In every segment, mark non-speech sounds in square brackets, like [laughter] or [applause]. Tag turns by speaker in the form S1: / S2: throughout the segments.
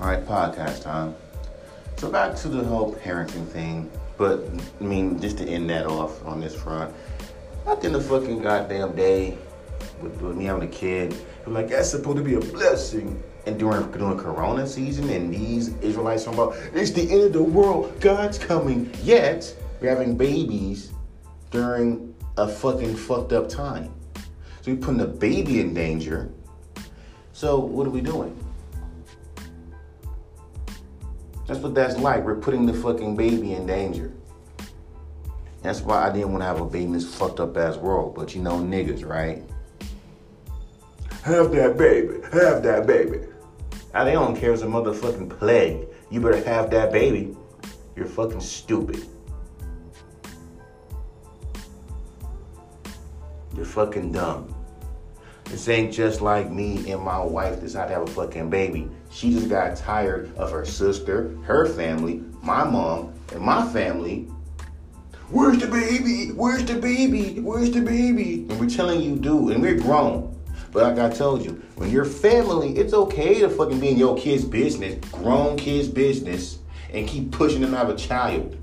S1: All right, podcast time. So back to the whole parenting thing, but I mean, just to end that off on this front, at the the fucking goddamn day, with, with me having a kid, I'm like, that's supposed to be a blessing. And during during Corona season, and these Israelites talking about it's the end of the world, God's coming. Yet we're having babies during a fucking fucked up time. So we're putting the baby in danger. So what are we doing? That's what that's like. We're putting the fucking baby in danger. That's why I didn't want to have a baby in this fucked up ass world. But you know, niggas, right? Have that baby. Have that baby. Now they don't care it's a motherfucking plague. You better have that baby. You're fucking stupid. You're fucking dumb. This ain't just like me and my wife decided to have a fucking baby. She just got tired of her sister, her family, my mom, and my family. Where's the baby? Where's the baby? Where's the baby? And we're telling you, dude, and we're grown. But like I told you, when you're family, it's okay to fucking be in your kid's business, grown kid's business, and keep pushing them to have a child.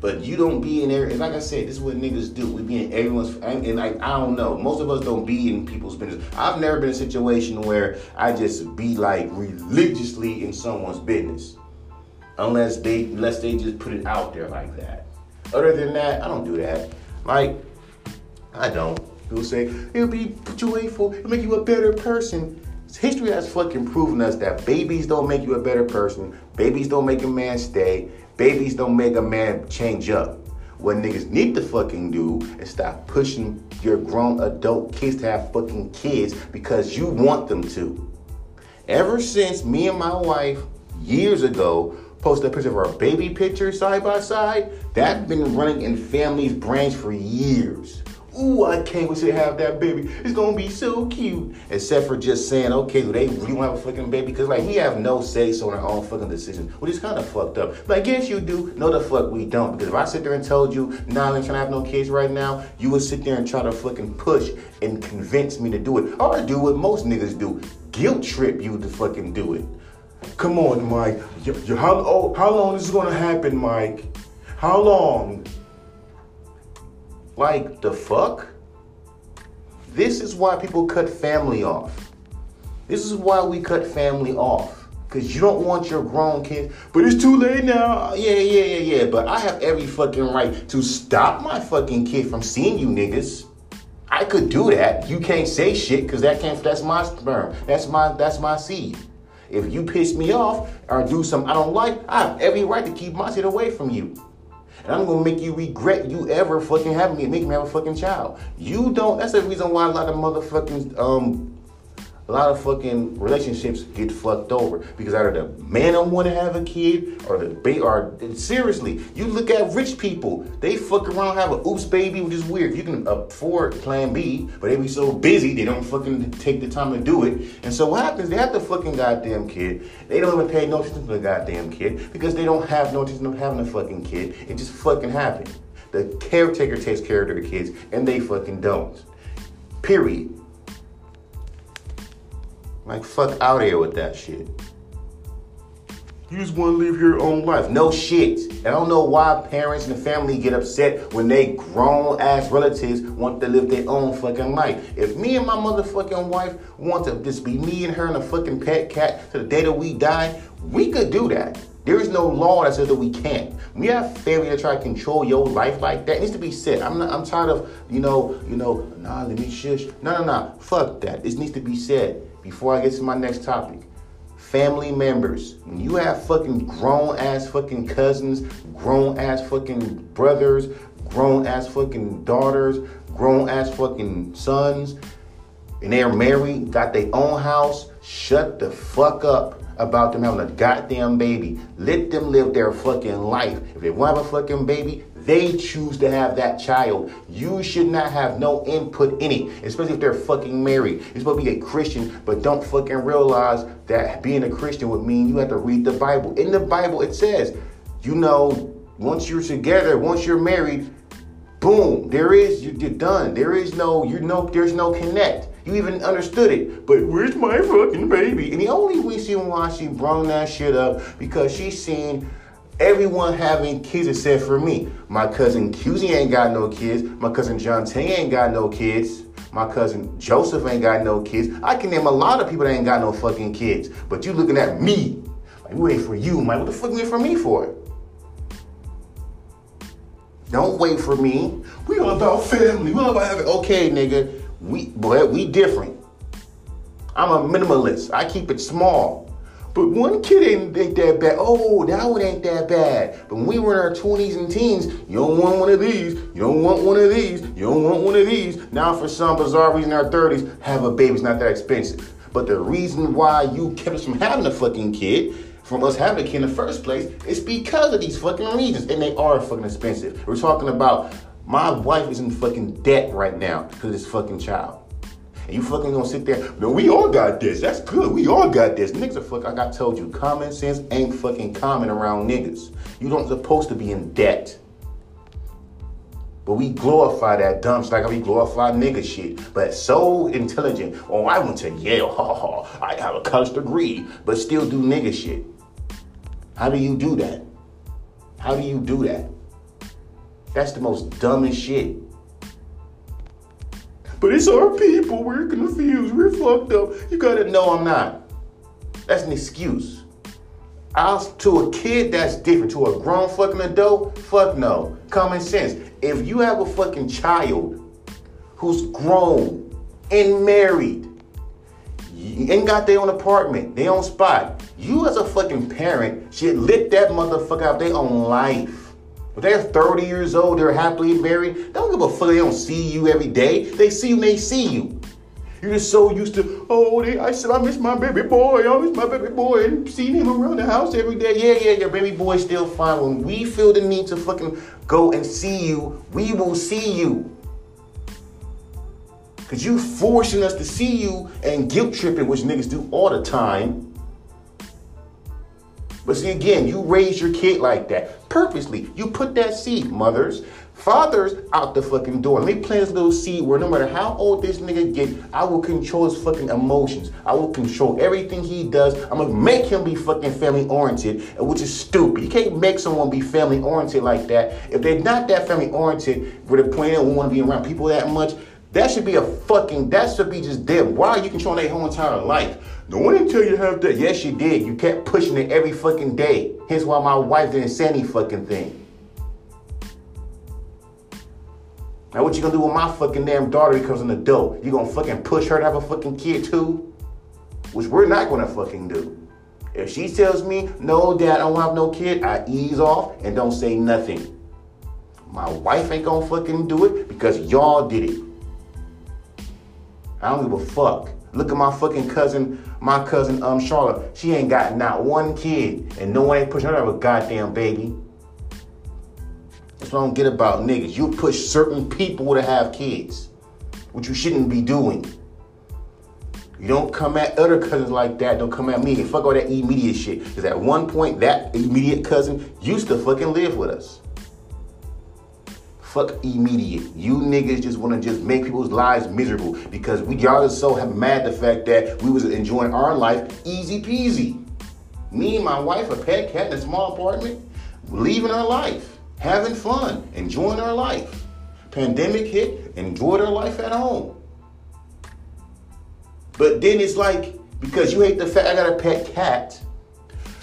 S1: But you don't be in there. And like I said, this is what niggas do. We be in everyone's. And like I don't know. Most of us don't be in people's business. I've never been in a situation where I just be like religiously in someone's business, unless they unless they just put it out there like that. Other than that, I don't do that. Like I don't. People say it'll be put you it'll make you a better person. History has fucking proven us that babies don't make you a better person. Babies don't make a man stay. Babies don't make a man change up. What niggas need to fucking do is stop pushing your grown adult kids to have fucking kids because you want them to. Ever since me and my wife years ago posted a picture of our baby picture side by side, that's been running in families' brains for years. Ooh, I can't wait to have that baby. It's gonna be so cute. Except for just saying, okay, do they really want to have a fucking baby? Because like we have no say so in our own fucking decisions, which is kind of fucked up. Like yes, you do. No, the fuck we don't. Because if I sit there and told you, nah, I'm trying to have no kids right now, you would sit there and try to fucking push and convince me to do it, or do what most niggas do, guilt trip you to fucking do it. Come on, Mike. You, you, how, oh, how long is this gonna happen, Mike? How long? Like, the fuck? This is why people cut family off. This is why we cut family off. Because you don't want your grown kids. But it's too late now. Yeah, yeah, yeah, yeah. But I have every fucking right to stop my fucking kid from seeing you niggas. I could do that. You can't say shit because that can't that's my sperm. That's my that's my seed. If you piss me off or do something I don't like, I have every right to keep my shit away from you. And I'm gonna make you regret you ever fucking having me, making me have a fucking child. You don't. That's the reason why a lot of motherfucking um, a lot of fucking relationships get fucked over because either the man don't want to have a kid or the baby. Or seriously, you look at rich people, they fuck around have a oops baby, which is weird. You can afford Plan B, but they be so busy they don't fucking take the time to do it. And so what happens? They have the fucking goddamn kid. They don't even pay no attention to the goddamn kid because they don't have no attention to having a fucking kid. It just fucking happened. The caretaker takes care of their kids, and they fucking don't. Period. Like, fuck out here with that shit. You just want to live your own life. No shit. And I don't know why parents and the family get upset when they grown ass relatives want to live their own fucking life. If me and my motherfucking wife want to just be me and her and a fucking pet cat to the day that we die, we could do that. There is no law that says that we can't. We have family that try to control your life like that. It needs to be said. I'm not, I'm tired of, you know, you know, nah, let me shush. No, no, no. Fuck that. This needs to be said before I get to my next topic. Family members, when you have fucking grown ass fucking cousins, grown ass fucking brothers, grown ass fucking daughters, grown ass fucking sons, and they're married, got their own house, shut the fuck up about them having a goddamn baby. Let them live their fucking life. If they want to have a fucking baby, they choose to have that child. You should not have no input in it, especially if they're fucking married. You're supposed to be a Christian, but don't fucking realize that being a Christian would mean you have to read the Bible. In the Bible, it says, you know, once you're together, once you're married, Boom. There is you're done. There is no you know there's no connect. You even understood it. But where's my fucking baby? And the only reason why she brung that shit up because she's seen everyone having kids except for me. My cousin QZ ain't got no kids. My cousin John Tay ain't got no kids. My cousin Joseph ain't got no kids. I can name a lot of people that ain't got no fucking kids. But you looking at me. Like, wait for you, man. What the fuck you wait for me for? Don't wait for me. We all about family. We all about having okay, nigga. We boy, we different. I'm a minimalist. I keep it small. But one kid ain't, ain't that bad. Oh, that one ain't that bad. But when we were in our 20s and teens, you don't want one of these. You don't want one of these. You don't want one of these. Now, for some bizarre reason, in our 30s, have a baby's not that expensive. But the reason why you kept us from having a fucking kid from us having a kid in the first place is because of these fucking reasons. And they are fucking expensive. We're talking about my wife is in fucking debt right now because of this fucking child. And you fucking gonna sit there, no, we all got this. That's good. We all got this. Niggas are fuck. I got told you, common sense ain't fucking common around niggas. You don't supposed to be in debt. But we glorify that dumb shit like we glorify nigga shit. But so intelligent. Oh, I went to Yale. [laughs] Ha ha. I have a college degree, but still do nigga shit. How do you do that? How do you do that? That's the most dumbest shit. But it's our people. We're confused. We're fucked up. You gotta know I'm not. That's an excuse. I'll, to a kid, that's different. To a grown fucking adult, fuck no. Common sense. If you have a fucking child who's grown and married, and got their own apartment, their own spot, you as a fucking parent should let that motherfucker have their own life. They're 30 years old, they're happily married, they don't give a fuck. They don't see you every day. They see you they see you. You're just so used to, oh, they, I said I miss my baby boy. I miss my baby boy and seeing him around the house every day. Yeah, yeah, your baby boy's still fine. When we feel the need to fucking go and see you, we will see you. Cause you forcing us to see you and guilt tripping, which niggas do all the time. But see, again, you raise your kid like that purposely. You put that seed, mothers, fathers, out the fucking door. Let me plant this little seed where no matter how old this nigga get, I will control his fucking emotions. I will control everything he does. I'm gonna make him be fucking family oriented, which is stupid. You can't make someone be family oriented like that if they're not that family oriented. Where the point they want to be around people that much. That should be a fucking, that should be just dead. Why are you controlling their whole entire life? No one didn't tell you to have that. Yes, you did. You kept pushing it every fucking day. Hence why my wife didn't say any fucking thing. Now what you gonna do when my fucking damn daughter becomes an adult? You gonna fucking push her to have a fucking kid too? Which we're not gonna fucking do. If she tells me, no, dad, I don't have no kid, I ease off and don't say nothing. My wife ain't gonna fucking do it because y'all did it. I don't give a fuck. Look at my fucking cousin, my cousin um Charlotte. She ain't got not one kid, and no one ain't pushing her to have a goddamn baby. That's what I don't get about niggas. You push certain people to have kids, which you shouldn't be doing. You don't come at other cousins like that. Don't come at me. Fuck all that immediate shit. Because at one point, that immediate cousin used to fucking live with us. Fuck immediate. You niggas just want to just make people's lives miserable because we y'all are so mad the fact that we was enjoying our life easy peasy. Me and my wife, a pet cat in a small apartment, living our life, having fun, enjoying our life. Pandemic hit, enjoyed our life at home. But then it's like, because you hate the fact I got a pet cat,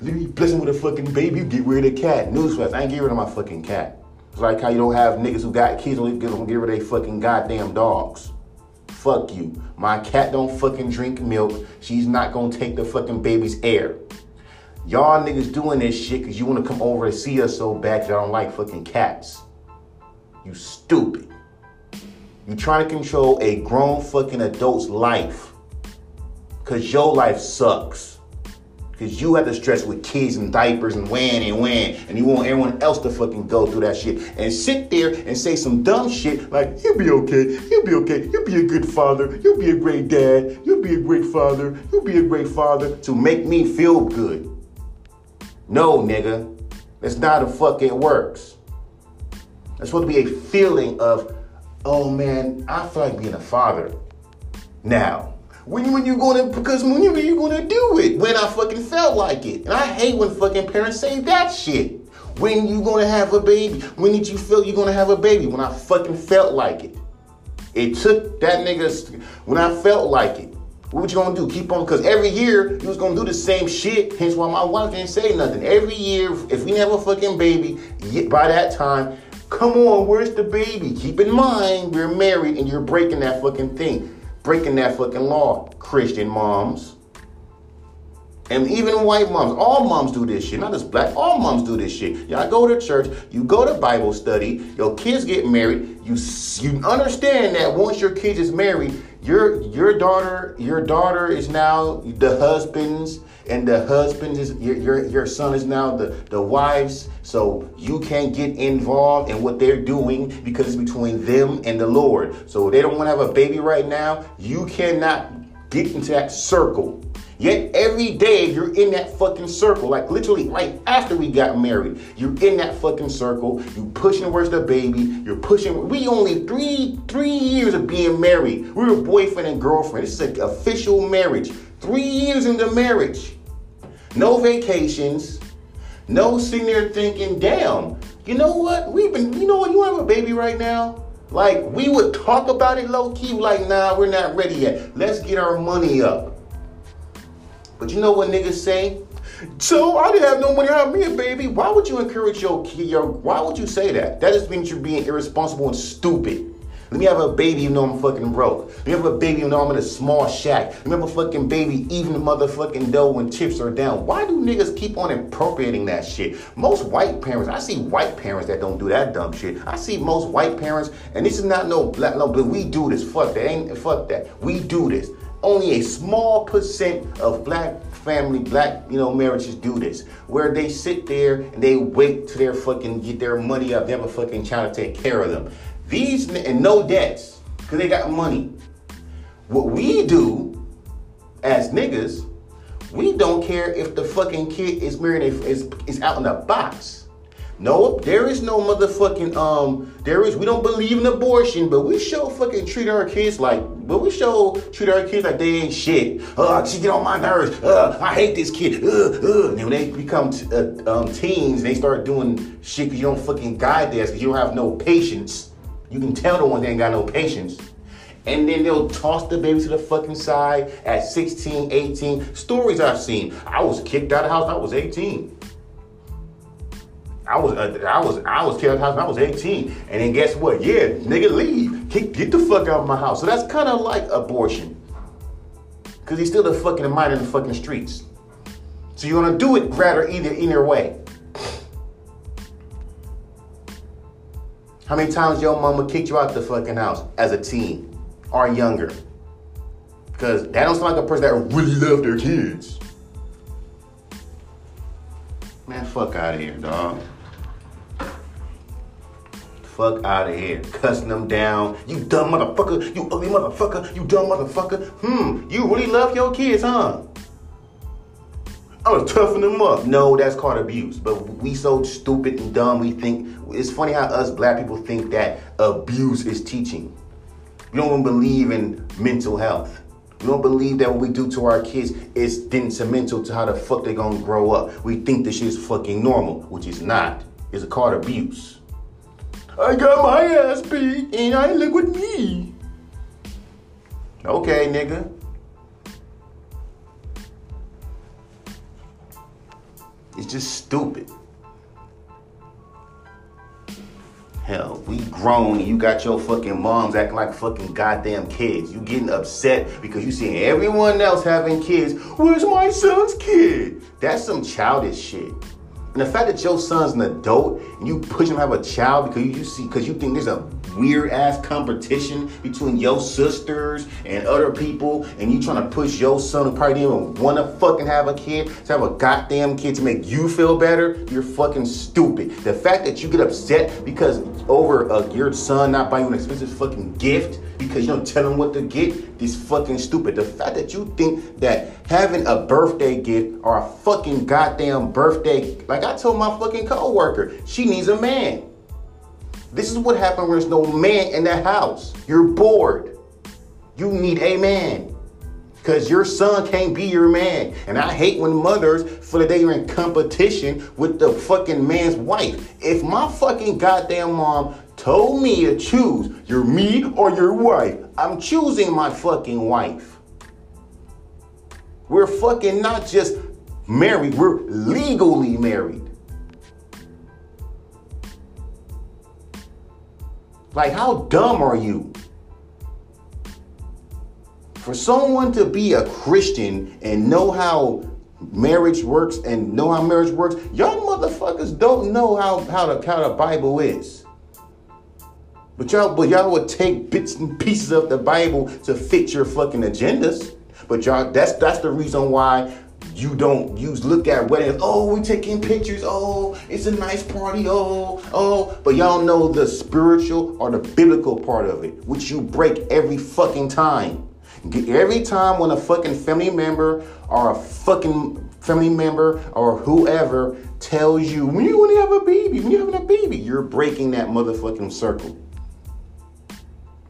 S1: let me bless with a fucking baby, get rid of the cat. Newsflash, I ain't get rid of my fucking cat. Like how you don't have niggas who got kids don't get rid of their fucking goddamn dogs. Fuck you. My cat don't fucking drink milk. She's not gonna take the fucking baby's air. Y'all niggas doing this shit because you wanna come over and see us so bad because y'all don't like fucking cats. You stupid. You trying to control a grown fucking adult's life. Cause your life sucks. Because you have to stress with kids and diapers and when and when, and you want everyone else to fucking go through that shit and sit there and say some dumb shit like, you'll be okay, you'll be okay, you'll be a good father, you'll be a great dad, you'll be a great father, you'll be a great father to make me feel good. No, nigga, that's not how the fuck it works. That's supposed to be a feeling of, oh man, I feel like being a father. Now, when when you gonna because when you you gonna do it? When I fucking felt like it. And I hate when fucking parents say that shit. When you gonna have a baby? When did you feel you're gonna have a baby? When I fucking felt like it. It took that nigga when I felt like it. What you gonna do? Keep on? Because every year you was gonna do the same shit. Hence why my wife didn't say nothing. Every year, if we have a fucking baby, by that time, come on, where's the baby? Keep in mind we're married and you're breaking that fucking thing, breaking that fucking law, Christian moms. And even white moms, all moms do this shit, not just black, all moms do this shit. Y'all go to church, you go to Bible study, your kids get married, you you understand that once your kid is married, your your daughter, your daughter is now the husband's, and the husband is your your, your son is now the, the wife's, so you can't get involved in what they're doing because it's between them and the Lord. So they don't want to have a baby right now, you cannot get into that circle Yet every day you're in that fucking circle, like literally right after we got married, you're in that fucking circle. You pushing towards the baby. You're pushing. We only three three years of being married. We were boyfriend and girlfriend. This is an official marriage. Three years into marriage. No vacations. No sitting there thinking, damn, you know what? We've been, you know what? You have a baby right now. Like we would talk about it low key, like, nah, we're not ready yet. Let's get our money up. But you know what niggas say? So I didn't have no money to me a baby. Why would you encourage your kid? Your, why would you say that? That just means you're being irresponsible and stupid. Let me have a baby you know I'm fucking broke. Let me have a baby you know I'm in a small shack. Let me have a fucking baby even the motherfucking dough when chips are down. Why do niggas keep on appropriating that shit? Most white parents, I see white parents that don't do that dumb shit. I see most white parents, and this is not no black, no, but we do this. Fuck that. Ain't fuck that. We do this only a small percent of black family, black, you know, marriages do this, where they sit there and they wait till their fucking get their money up. They have a fucking child to take care of them. These and no debts because they got money. What we do as niggas, we don't care if the fucking kid is married is is out in the box. No, there is no motherfucking um. There is we don't believe in abortion, but we show fucking treat our kids like, but we show treat our kids like they ain't shit. Uh, she get on my nerves. Uh, I hate this kid. Uh, uh. And when they become t- uh, um, teens, they start doing shit because you don't fucking guide this because you don't have no patience. You can tell the ones they ain't got no patience. And then they'll toss the baby to the fucking side at 16, 18. Stories I've seen. I was kicked out of the house. I was 18. I was uh, I was I was kicked out of the house when I was 18. And then guess what? Yeah, nigga leave. Get, get the fuck out of my house. So that's kind of like abortion. Cause he's still the fucking mind in the fucking streets. So you're gonna do it rather either either way. How many times your mama kicked you out the fucking house as a teen or younger? Because that don't sound like a person that really love their kids. Man, fuck out of here, dog fuck out of here. Cussing them down. You dumb motherfucker. You ugly motherfucker. You dumb motherfucker. Hmm, you really love your kids, huh? I was toughing them up. No, that's called abuse. But we so stupid and dumb. We think it's funny how us black people think that abuse is teaching. We don't even believe in mental health. We don't believe that what we do to our kids is detrimental to how the fuck they gonna grow up. We think this is fucking normal, which is not. It's called abuse. I got my ass beat and I look with me. Okay, nigga. It's just stupid. Hell, we grown and you got your fucking moms acting like fucking goddamn kids. You getting upset because you seeing everyone else having kids. Where's my son's kid? That's some childish shit. And the fact that your son's an adult and you push him to have a child because you see because you think there's a weird ass competition between your sisters and other people, and you trying to push your son who probably didn't even want to fucking have a kid to have a goddamn kid to make you feel better, you're fucking stupid. The fact that you get upset because over uh, your son not buying you an expensive fucking gift because you don't tell him what to get is fucking stupid. The fact that you think that having a birthday gift or a fucking goddamn birthday, like I told my fucking coworker, she needs a man. This is what happens when there's no man in the house. You're bored. You need a man. Because your son can't be your man. And I hate when mothers feel that they're in competition with the fucking man's wife. If my fucking goddamn mom told me to choose, you're me or your wife, I'm choosing my fucking wife. We're fucking not just married, we're legally married. Like, how dumb are you? For someone to be a Christian and know how marriage works and know how marriage works, y'all motherfuckers don't know how, how, the, how the Bible is. But y'all, but y'all would take bits and pieces of the Bible to fit your fucking agendas. But y'all, that's that's the reason why you don't use look at weddings. Oh, we taking pictures. Oh, it's a nice party. Oh, oh. But y'all know the spiritual or the biblical part of it, which you break every fucking time. Every time when a fucking family member or a fucking family member or whoever tells you when you want to have a baby, when you're having a baby, you're breaking that motherfucking circle.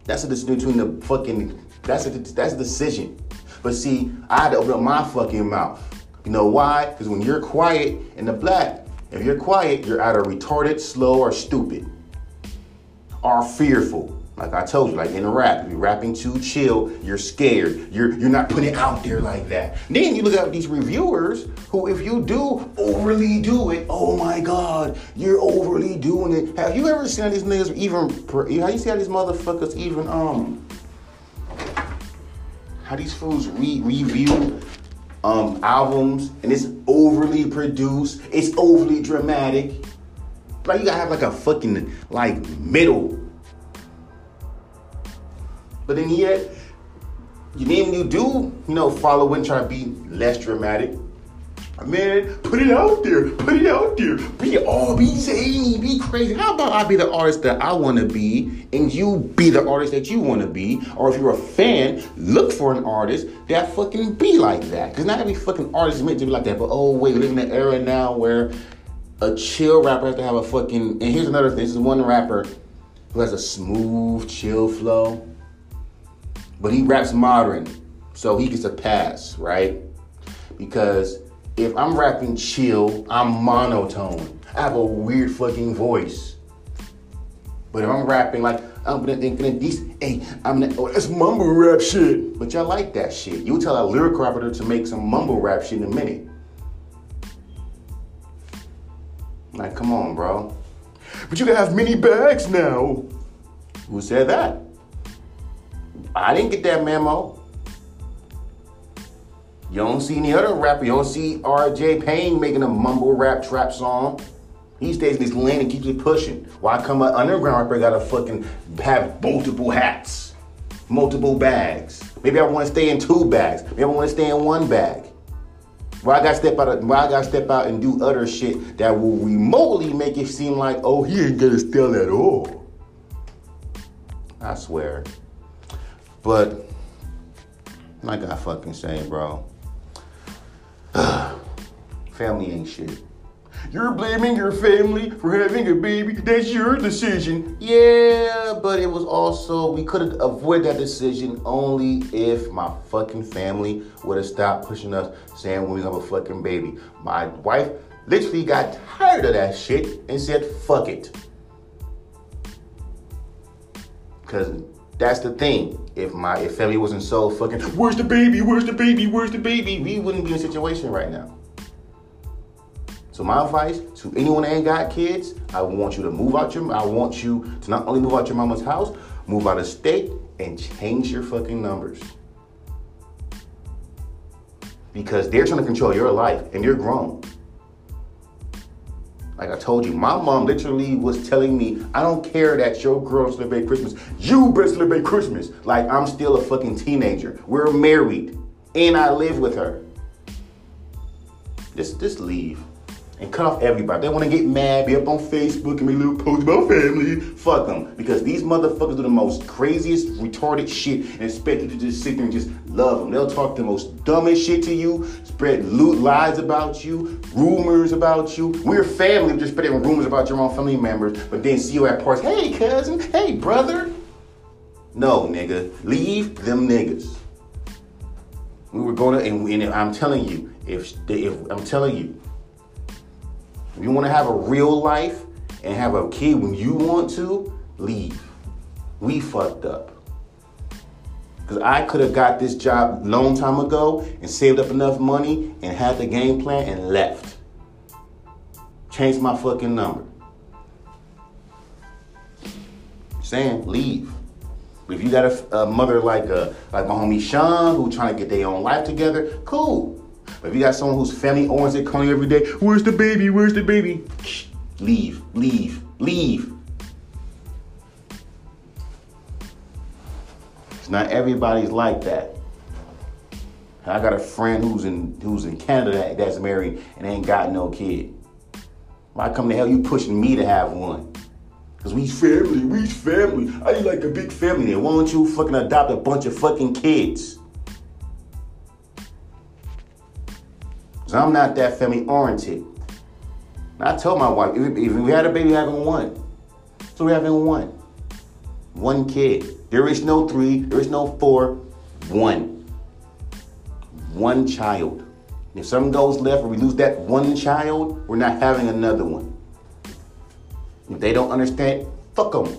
S1: That's the decision between the fucking. That's a that's a decision. But see, I had to open up my fucking mouth. You know why? Because when you're quiet in the black, if you're quiet, you're either retarded, slow, or stupid, or fearful. Like I told you, like in a rap, you're rapping too chill, you're scared. You're you're not putting it out there like that. Then you look at these reviewers who, if you do overly do it, oh my God, you're overly doing it. Have you ever seen these niggas even? How you see how these motherfuckers even um? How these fools re- review um albums and it's overly produced, it's overly dramatic. Like you gotta have like a fucking like middle but then yet, you then you do, you know, follow and try to be less dramatic. Man, put it out there. Put it out there. Be all be zany, be crazy. How about I be the artist that I want to be, and you be the artist that you want to be? Or if you're a fan, look for an artist that fucking be like that. Because not every fucking artist is meant to be like that. But oh wait, we live in an era now where a chill rapper has to have a fucking. And here's another thing. This is one rapper who has a smooth, chill flow but he raps modern, so he gets a pass, right? Because if I'm rapping chill, I'm monotone. I have a weird fucking voice. But if I'm rapping like I'm gonna think these, hey, I'm gonna, oh, that's mumble rap shit. But y'all like that shit. You tell a lyric rapper to make some mumble rap shit in a minute. Like, come on, bro. But you can have mini bags now. Who said that? I didn't get that memo. You don't see any other rapper. You don't see RJ Payne making a mumble rap trap song. He stays in his lane and keeps it pushing. Why come an underground rapper gotta fucking have multiple hats, multiple bags? Maybe I want to stay in two bags. Maybe I want to stay in one bag. Why I gotta step out? Of, why I gotta step out and do other shit that will remotely make it seem like, oh, he ain't gonna steal at all. I swear. But like I fucking say, bro, [sighs] family ain't shit. You're blaming your family for having a baby. That's your decision. Yeah, but it was also, we could have avoided that decision only if my fucking family would have stopped pushing us saying we have a fucking baby. My wife literally got tired of that shit and said, fuck it. Because that's the thing. If my if family wasn't so fucking, where's the baby? Where's the baby? Where's the baby? We wouldn't be in a situation right now. So my advice to anyone that ain't got kids, I want you to move out your. I want you to not only move out your mama's house, move out of state, and change your fucking numbers. Because they're trying to control your life, and you're grown. Like I told you, my mom literally was telling me, I don't care that your girl celebrate Christmas. You better celebrate Christmas. Like I'm still a fucking teenager. We're married. And I live with her. Just just leave. And cut off everybody. They want to get mad, be up on Facebook and make little posts about family. Fuck them. Because these motherfuckers do the most craziest, retarded shit and expect you to just sit there and just love them. They'll talk the most dumbest shit to you, spread loot lies about you, rumors about you. We're family, just spreading rumors about your own family members, but then see you at parties. Hey, cousin. Hey, brother. No, nigga. Leave them niggas. We were going to, and, and I'm telling you, if, if I'm telling you, you want to have a real life and have a kid when you want to, leave. We fucked up. Because I could have got this job long time ago and saved up enough money and had the game plan and left. Changed my fucking number. Saying leave. If you got a, a mother like a, uh, like my homie Sean who trying to get their own life together, cool. But if you got someone who's family owns oriented, calling every day, where's the baby? Where's the baby? Leave, leave, leave. It's not everybody's like that. I got a friend who's in who's in Canada that's married and ain't got no kid. Why come the hell you pushing me to have one? Cause we family, we family. I like a big family. Why don't you fucking adopt a bunch of fucking kids? Cause I'm not that family oriented. And I told my wife, if, if we had a baby, having one. So we're having one. One kid. There is no three, there is no four, one. One child. If something goes left or we lose that one child, we're not having another one. If they don't understand, fuck them.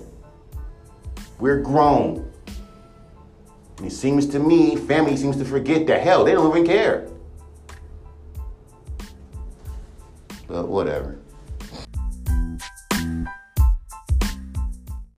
S1: We're grown. it seems to me, family seems to forget that hell, they don't even care. But whatever.